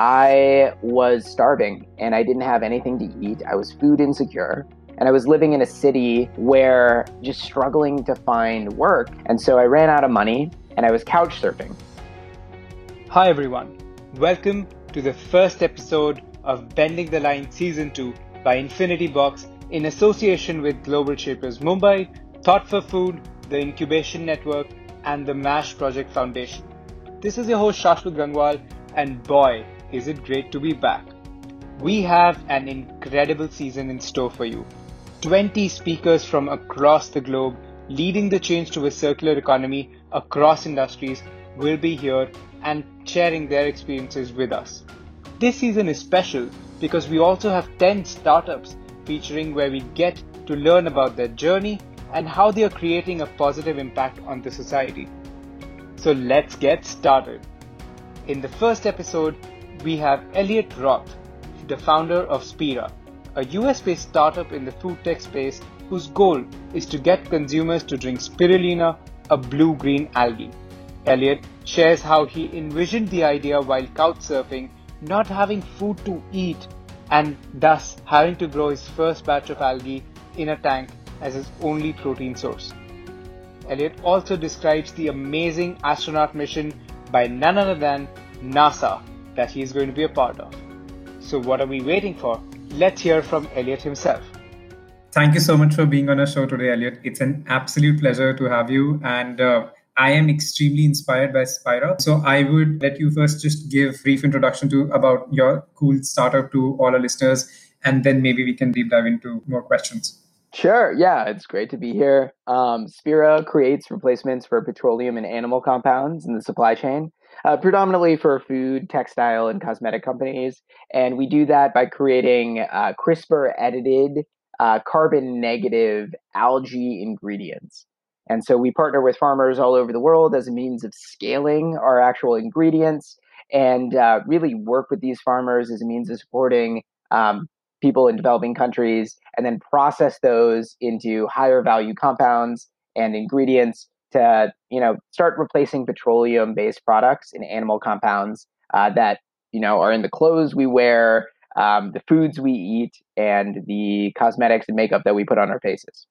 I was starving and I didn't have anything to eat. I was food insecure. And I was living in a city where just struggling to find work. And so I ran out of money and I was couch surfing. Hi, everyone. Welcome to the first episode of Bending the Line Season 2 by Infinity Box in association with Global Shapers Mumbai, Thought for Food, the Incubation Network, and the MASH Project Foundation. This is your host Shashwat Gangwal, and boy, is it great to be back. We have an incredible season in store for you. 20 speakers from across the globe leading the change to a circular economy across industries will be here and sharing their experiences with us. This season is special because we also have 10 startups featuring where we get to learn about their journey and how they are creating a positive impact on the society. So let's get started. In the first episode, we have Elliot Roth, the founder of Spira, a US based startup in the food tech space whose goal is to get consumers to drink spirulina, a blue green algae. Elliot shares how he envisioned the idea while couch surfing, not having food to eat, and thus having to grow his first batch of algae in a tank as his only protein source. Elliot also describes the amazing astronaut mission by none other than NASA that he is going to be a part of. So, what are we waiting for? Let's hear from Elliot himself. Thank you so much for being on our show today, Elliot. It's an absolute pleasure to have you. And uh, I am extremely inspired by Spira. So I would let you first just give brief introduction to about your cool startup to all our listeners, and then maybe we can deep dive into more questions. Sure. Yeah, it's great to be here. Um, Spira creates replacements for petroleum and animal compounds in the supply chain uh, predominantly for food, textile, and cosmetic companies. And we do that by creating uh, CRISPR edited, uh, carbon negative algae ingredients. And so we partner with farmers all over the world as a means of scaling our actual ingredients and uh, really work with these farmers as a means of supporting um, people in developing countries and then process those into higher value compounds and ingredients to you know start replacing petroleum based products in animal compounds uh, that you know are in the clothes we wear um, the foods we eat and the cosmetics and makeup that we put on our faces.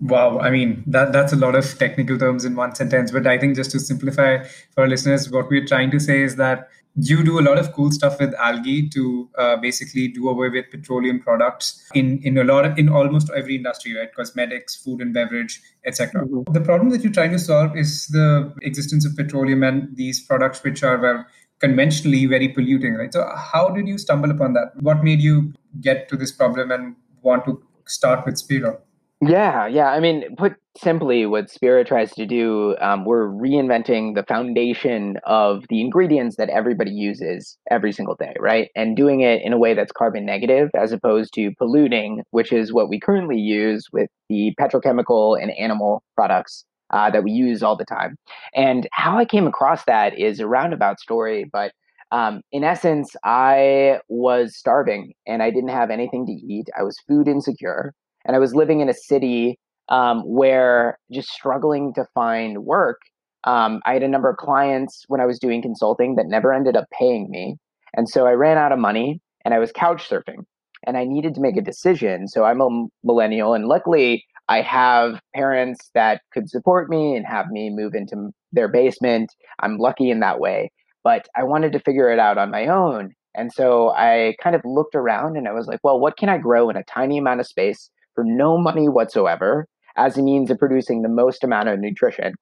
Wow, I mean that that's a lot of technical terms in one sentence, but I think just to simplify for our listeners, what we're trying to say is that you do a lot of cool stuff with algae to uh, basically do away with petroleum products in in a lot of in almost every industry, right? Cosmetics, food and beverage, etc. Mm-hmm. The problem that you're trying to solve is the existence of petroleum and these products which are well, conventionally very polluting, right? So how did you stumble upon that? What made you get to this problem and want to start with Spira? Yeah, yeah. I mean, put simply, what Spira tries to do, um, we're reinventing the foundation of the ingredients that everybody uses every single day, right? And doing it in a way that's carbon negative as opposed to polluting, which is what we currently use with the petrochemical and animal products uh, that we use all the time. And how I came across that is a roundabout story, but um, in essence, I was starving and I didn't have anything to eat. I was food insecure and I was living in a city um, where just struggling to find work. Um, I had a number of clients when I was doing consulting that never ended up paying me, and so I ran out of money and I was couch surfing, and I needed to make a decision. So I'm a millennial, and luckily I have parents that could support me and have me move into their basement. I'm lucky in that way, but I wanted to figure it out on my own. And so I kind of looked around and I was like, well, what can I grow in a tiny amount of space for no money whatsoever as a means of producing the most amount of nutrition.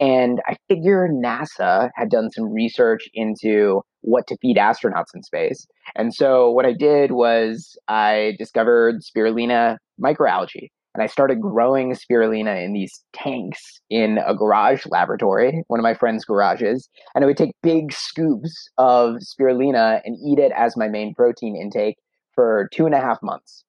And I figure NASA had done some research into what to feed astronauts in space. And so what I did was I discovered spirulina microalgae. And I started growing spirulina in these tanks in a garage laboratory, one of my friend's garages. And I would take big scoops of spirulina and eat it as my main protein intake for two and a half months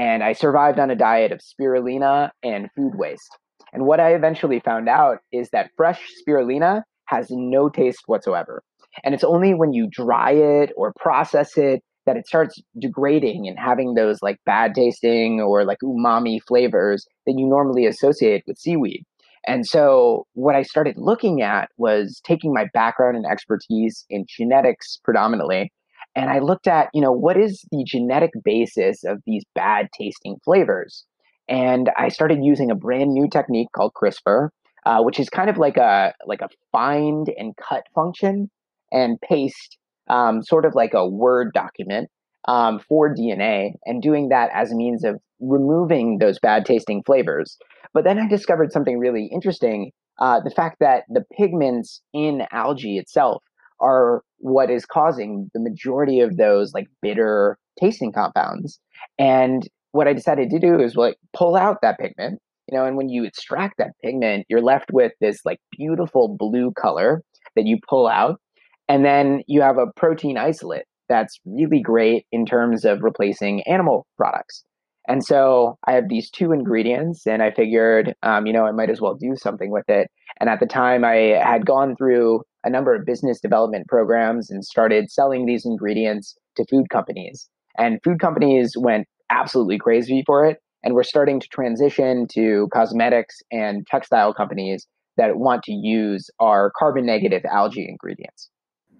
and I survived on a diet of spirulina and food waste. And what I eventually found out is that fresh spirulina has no taste whatsoever. And it's only when you dry it or process it that it starts degrading and having those like bad tasting or like umami flavors that you normally associate with seaweed. And so what I started looking at was taking my background and expertise in genetics predominantly and I looked at, you know, what is the genetic basis of these bad tasting flavors? And I started using a brand new technique called CRISPR, uh, which is kind of like a like a find and cut function and paste, um, sort of like a Word document um, for DNA, and doing that as a means of removing those bad tasting flavors. But then I discovered something really interesting: uh, the fact that the pigments in algae itself are what is causing the majority of those like bitter tasting compounds. And what I decided to do is like pull out that pigment, you know, and when you extract that pigment, you're left with this like beautiful blue color that you pull out. And then you have a protein isolate that's really great in terms of replacing animal products. And so I have these two ingredients, and I figured, um, you know, I might as well do something with it. And at the time, I had gone through a number of business development programs and started selling these ingredients to food companies. And food companies went absolutely crazy for it. And we're starting to transition to cosmetics and textile companies that want to use our carbon negative algae ingredients.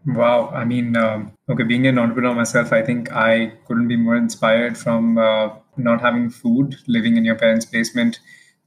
Wow. I mean, um, okay, being an entrepreneur myself, I think I couldn't be more inspired from uh, not having food, living in your parents' basement,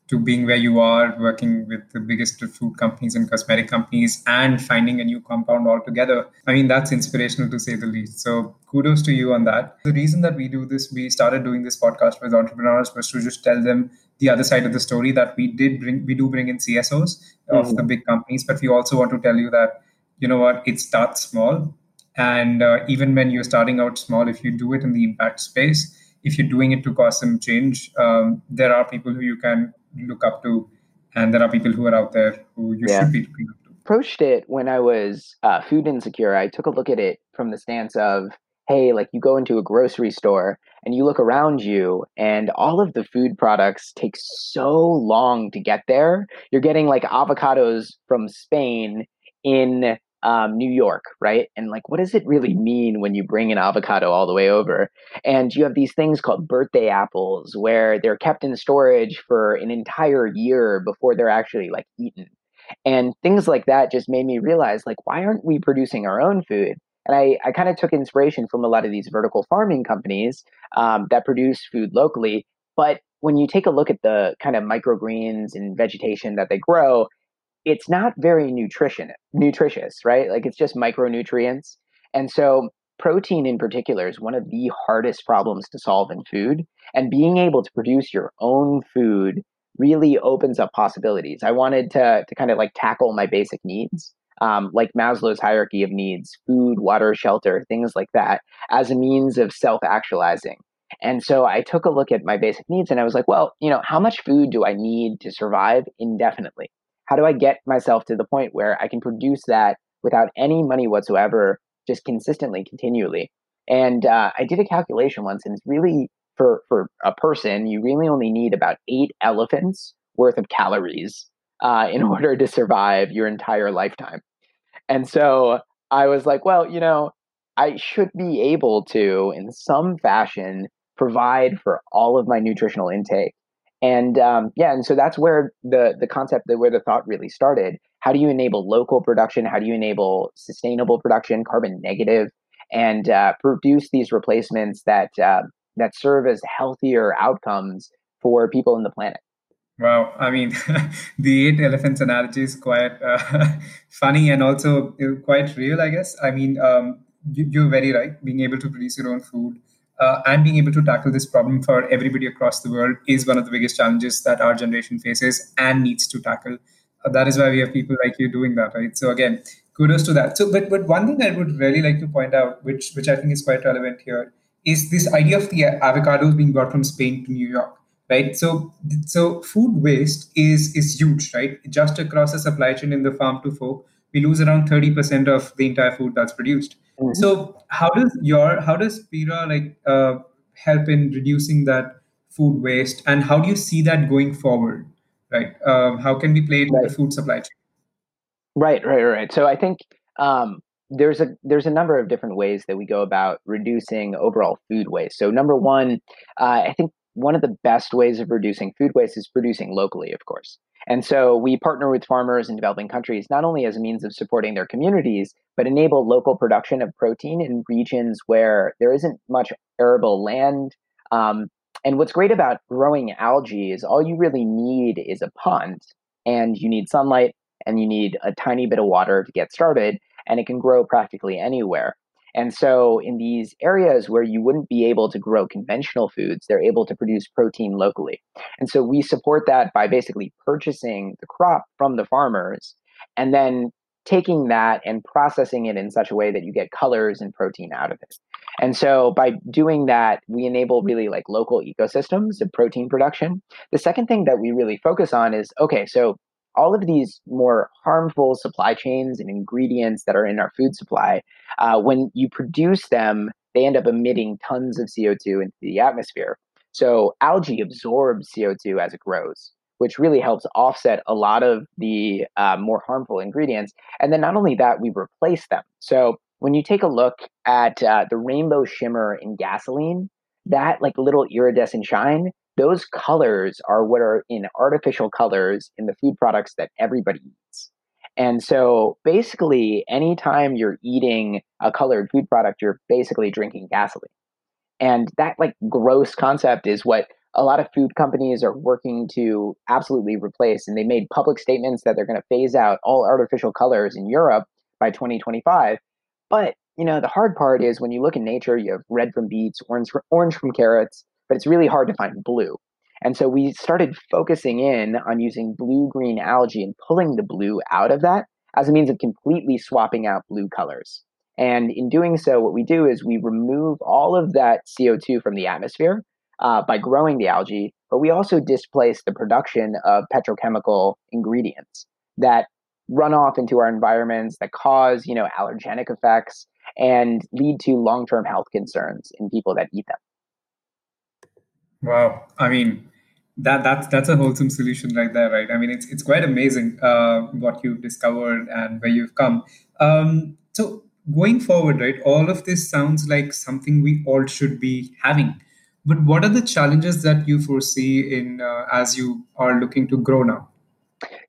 to being where you are, working with the biggest food companies and cosmetic companies, and finding a new compound altogether. I mean, that's inspirational to say the least. So, kudos to you on that. The reason that we do this, we started doing this podcast with entrepreneurs, was to just tell them the other side of the story that we did bring, we do bring in CSOs of mm-hmm. the big companies, but we also want to tell you that, you know what, it starts small. And uh, even when you're starting out small, if you do it in the impact space, if you're doing it to cause some change, um, there are people who you can look up to, and there are people who are out there who you yeah. should be looking up to. Approached it when I was uh, food insecure. I took a look at it from the stance of, hey, like you go into a grocery store and you look around you, and all of the food products take so long to get there. You're getting like avocados from Spain in um, New York, right? And like, what does it really mean when you bring an avocado all the way over? And you have these things called birthday apples where they're kept in storage for an entire year before they're actually like eaten. And things like that just made me realize, like, why aren't we producing our own food? And I, I kind of took inspiration from a lot of these vertical farming companies um, that produce food locally. But when you take a look at the kind of microgreens and vegetation that they grow, it's not very nutrition nutritious, right? Like it's just micronutrients. And so protein in particular is one of the hardest problems to solve in food. And being able to produce your own food really opens up possibilities. I wanted to to kind of like tackle my basic needs. Um, like Maslow's hierarchy of needs, food, water, shelter, things like that, as a means of self actualizing. And so I took a look at my basic needs and I was like, well, you know, how much food do I need to survive indefinitely? How do I get myself to the point where I can produce that without any money whatsoever, just consistently, continually? And uh, I did a calculation once, and it's really for for a person, you really only need about eight elephants worth of calories uh, in order to survive your entire lifetime. And so I was like, well, you know, I should be able to, in some fashion, provide for all of my nutritional intake and um, yeah, and so that's where the the concept, that where the thought really started. How do you enable local production? How do you enable sustainable production, carbon negative, and uh, produce these replacements that uh, that serve as healthier outcomes for people in the planet? Wow, I mean, the eight elephants analogy is quite uh, funny and also uh, quite real, I guess. I mean, um, you, are very right. Being able to produce your own food uh, and being able to tackle this problem for everybody across the world is one of the biggest challenges that our generation faces and needs to tackle. Uh, that is why we have people like you doing that, right? So again, kudos to that. So, but but one thing I would really like to point out, which which I think is quite relevant here, is this idea of the avocados being brought from Spain to New York, right? So so food waste is is huge, right? Just across the supply chain in the farm to fork, we lose around thirty percent of the entire food that's produced. Mm-hmm. So how does your how does Spira like uh, help in reducing that food waste, and how do you see that going forward? Right? Um, how can we play it right. the food supply chain? Right, right, right. So I think um, there's a there's a number of different ways that we go about reducing overall food waste. So number one, uh, I think one of the best ways of reducing food waste is producing locally, of course. And so we partner with farmers in developing countries not only as a means of supporting their communities, but enable local production of protein in regions where there isn't much arable land. Um, and what's great about growing algae is all you really need is a pond, and you need sunlight, and you need a tiny bit of water to get started, and it can grow practically anywhere. And so, in these areas where you wouldn't be able to grow conventional foods, they're able to produce protein locally. And so, we support that by basically purchasing the crop from the farmers and then taking that and processing it in such a way that you get colors and protein out of it. And so by doing that, we enable really like local ecosystems of protein production. The second thing that we really focus on is okay, so all of these more harmful supply chains and ingredients that are in our food supply, uh, when you produce them, they end up emitting tons of CO2 into the atmosphere. So algae absorbs CO2 as it grows, which really helps offset a lot of the uh, more harmful ingredients. And then not only that, we replace them. So when you take a look at uh, the rainbow shimmer in gasoline, that like little iridescent shine, those colors are what are in artificial colors in the food products that everybody eats. And so basically, anytime you're eating a colored food product, you're basically drinking gasoline. And that like gross concept is what a lot of food companies are working to absolutely replace. And they made public statements that they're going to phase out all artificial colors in Europe by 2025. But you know, the hard part is when you look in nature, you have red from beets, orange, orange from carrots, but it's really hard to find blue. And so we started focusing in on using blue green algae and pulling the blue out of that as a means of completely swapping out blue colors. And in doing so, what we do is we remove all of that CO2 from the atmosphere uh, by growing the algae, but we also displace the production of petrochemical ingredients that run off into our environments that cause, you know, allergenic effects and lead to long-term health concerns in people that eat them. Wow. I mean, that that's that's a wholesome solution right there, right? I mean, it's it's quite amazing uh, what you've discovered and where you've come. Um, so going forward, right? All of this sounds like something we all should be having. But what are the challenges that you foresee in uh, as you are looking to grow now?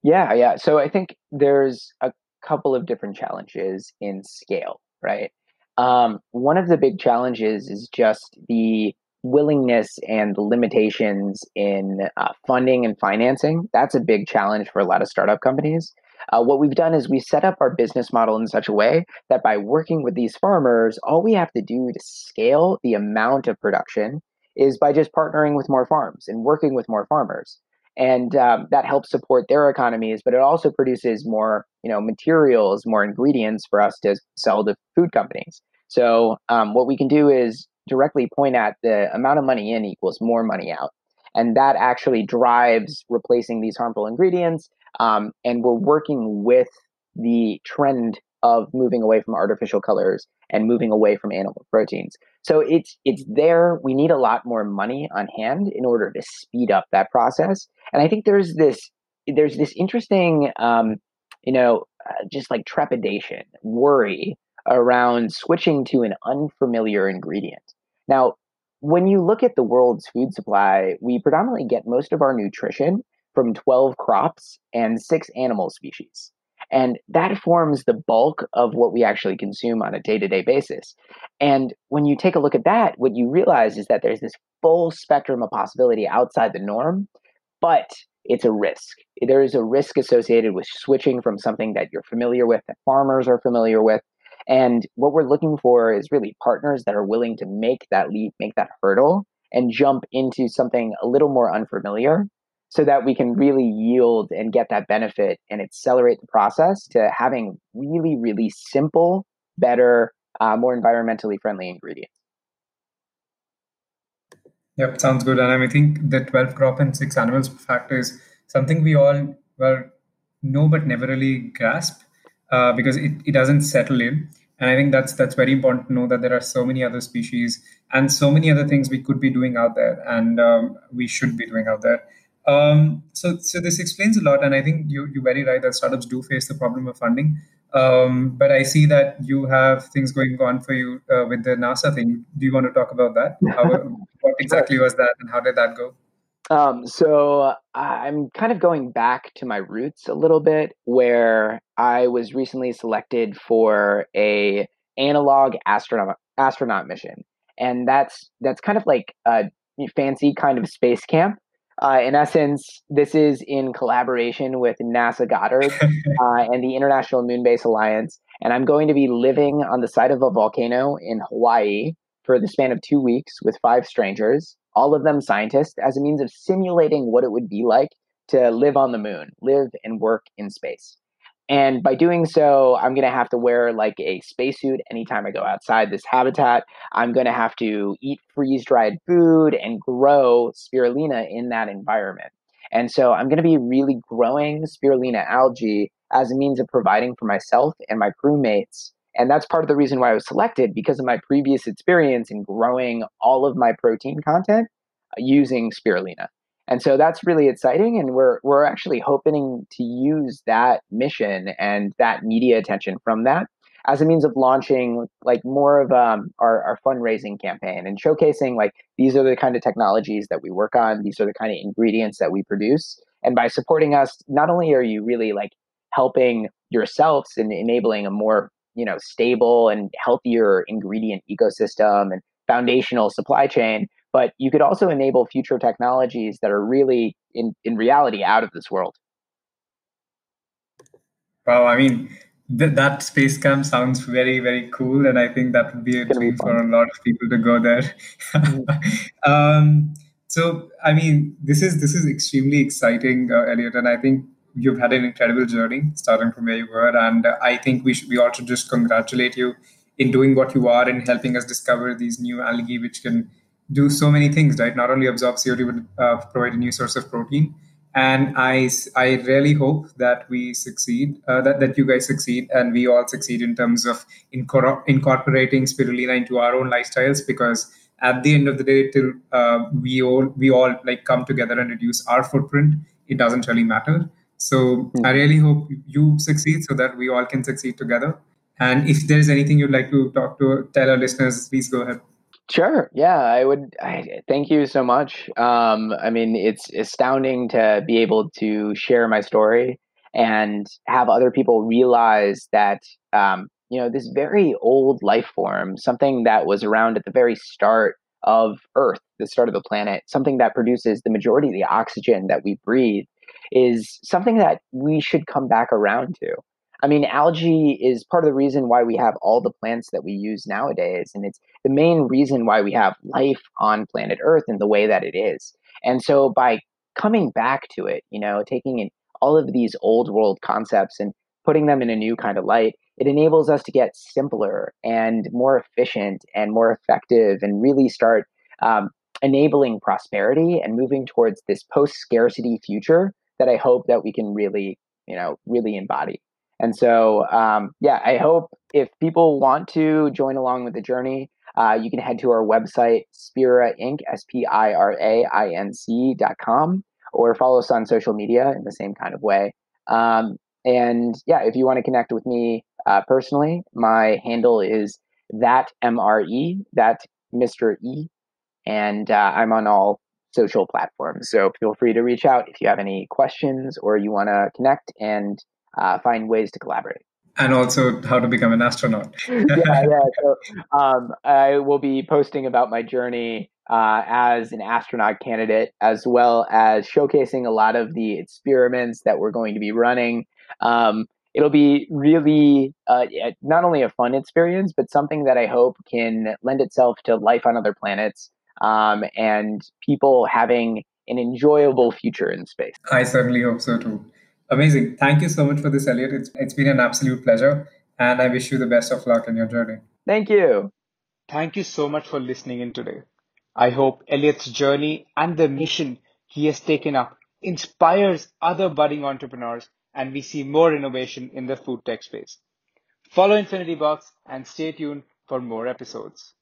Yeah, yeah. So I think there's a couple of different challenges in scale, right? Um, one of the big challenges is just the willingness and limitations in uh, funding and financing. That's a big challenge for a lot of startup companies. Uh, what we've done is we set up our business model in such a way that by working with these farmers, all we have to do to scale the amount of production is by just partnering with more farms and working with more farmers. And um, that helps support their economies, but it also produces more, you know, materials, more ingredients for us to sell to food companies. So um, what we can do is directly point at the amount of money in equals more money out. And that actually drives replacing these harmful ingredients. Um, and we're working with the trend of moving away from artificial colors and moving away from animal proteins. So it's it's there. We need a lot more money on hand in order to speed up that process. And I think there's this there's this interesting, um, you know, uh, just like trepidation, worry around switching to an unfamiliar ingredient. Now, when you look at the world's food supply, we predominantly get most of our nutrition from 12 crops and six animal species. And that forms the bulk of what we actually consume on a day to day basis. And when you take a look at that, what you realize is that there's this full spectrum of possibility outside the norm, but it's a risk. There is a risk associated with switching from something that you're familiar with, that farmers are familiar with, and what we're looking for is really partners that are willing to make that leap, make that hurdle, and jump into something a little more unfamiliar so that we can really yield and get that benefit and accelerate the process to having really, really simple, better, uh, more environmentally friendly ingredients. Yep, sounds good. And I think the 12 crop and six animals factor is something we all well know but never really grasp uh, because it, it doesn't settle in. And I think that's that's very important to know that there are so many other species and so many other things we could be doing out there, and um, we should be doing out there. Um, so, so this explains a lot, and I think you you're very right that startups do face the problem of funding. Um, but I see that you have things going on for you uh, with the NASA thing. Do you want to talk about that? How, what exactly was that, and how did that go? Um, so I'm kind of going back to my roots a little bit, where I was recently selected for a analog astronaut astronaut mission, and that's that's kind of like a fancy kind of space camp. Uh, in essence, this is in collaboration with NASA Goddard uh, and the International Moon Base Alliance, and I'm going to be living on the side of a volcano in Hawaii for the span of two weeks with five strangers all of them scientists, as a means of simulating what it would be like to live on the moon, live and work in space. And by doing so, I'm going to have to wear like a spacesuit anytime I go outside this habitat. I'm going to have to eat freeze dried food and grow spirulina in that environment. And so I'm going to be really growing spirulina algae as a means of providing for myself and my crewmates and that's part of the reason why I was selected because of my previous experience in growing all of my protein content uh, using spirulina. And so that's really exciting. And we're, we're actually hoping to use that mission and that media attention from that as a means of launching like more of um, our, our fundraising campaign and showcasing like these are the kind of technologies that we work on these are the kind of ingredients that we produce and by supporting us not only are you really like helping yourselves and enabling a more you know stable and healthier ingredient ecosystem and foundational supply chain but you could also enable future technologies that are really in, in reality out of this world. Wow i mean th- that space camp sounds very very cool and i think that would be a dream for a lot of people to go there. Mm-hmm. um, so i mean this is this is extremely exciting uh, elliot and i think you've had an incredible journey starting from where you were and i think we should we also just congratulate you in doing what you are and helping us discover these new algae which can do so many things right? Not only absorb co2 but uh, provide a new source of protein. And i i really hope that we succeed uh, that, that you guys succeed and we all succeed in terms of incor- incorporating spirulina into our own lifestyles because at the end of the day till uh, we all we all like come together and reduce our footprint it doesn't really matter so I really hope you succeed so that we all can succeed together. And if there's anything you'd like to talk to, tell our listeners, please go ahead. Sure. Yeah, I would. I, thank you so much. Um, I mean, it's astounding to be able to share my story and have other people realize that um, you know this very old life form, something that was around at the very start of Earth, the start of the planet, something that produces the majority of the oxygen that we breathe, is something that we should come back around to. I mean, algae is part of the reason why we have all the plants that we use nowadays. And it's the main reason why we have life on planet Earth in the way that it is. And so by coming back to it, you know, taking in all of these old world concepts and putting them in a new kind of light, it enables us to get simpler and more efficient and more effective and really start um, enabling prosperity and moving towards this post scarcity future that I hope that we can really, you know, really embody. And so, um, yeah, I hope if people want to join along with the journey, uh, you can head to our website, Spira Inc., S P I R A I N C dot com, or follow us on social media in the same kind of way. Um, and yeah, if you want to connect with me uh, personally, my handle is that MRE, that Mr. E. And uh, I'm on all social platforms. So feel free to reach out if you have any questions or you want to connect and uh, find ways to collaborate. And also how to become an astronaut. yeah, yeah. So um, I will be posting about my journey uh, as an astronaut candidate, as well as showcasing a lot of the experiments that we're going to be running. Um, it'll be really uh, not only a fun experience, but something that I hope can lend itself to life on other planets um, and people having an enjoyable future in space. I certainly hope so too. Amazing. Thank you so much for this, Elliot. It's, it's been an absolute pleasure. And I wish you the best of luck in your journey. Thank you. Thank you so much for listening in today. I hope Elliot's journey and the mission he has taken up inspires other budding entrepreneurs and we see more innovation in the food tech space. Follow Infinity Box and stay tuned for more episodes.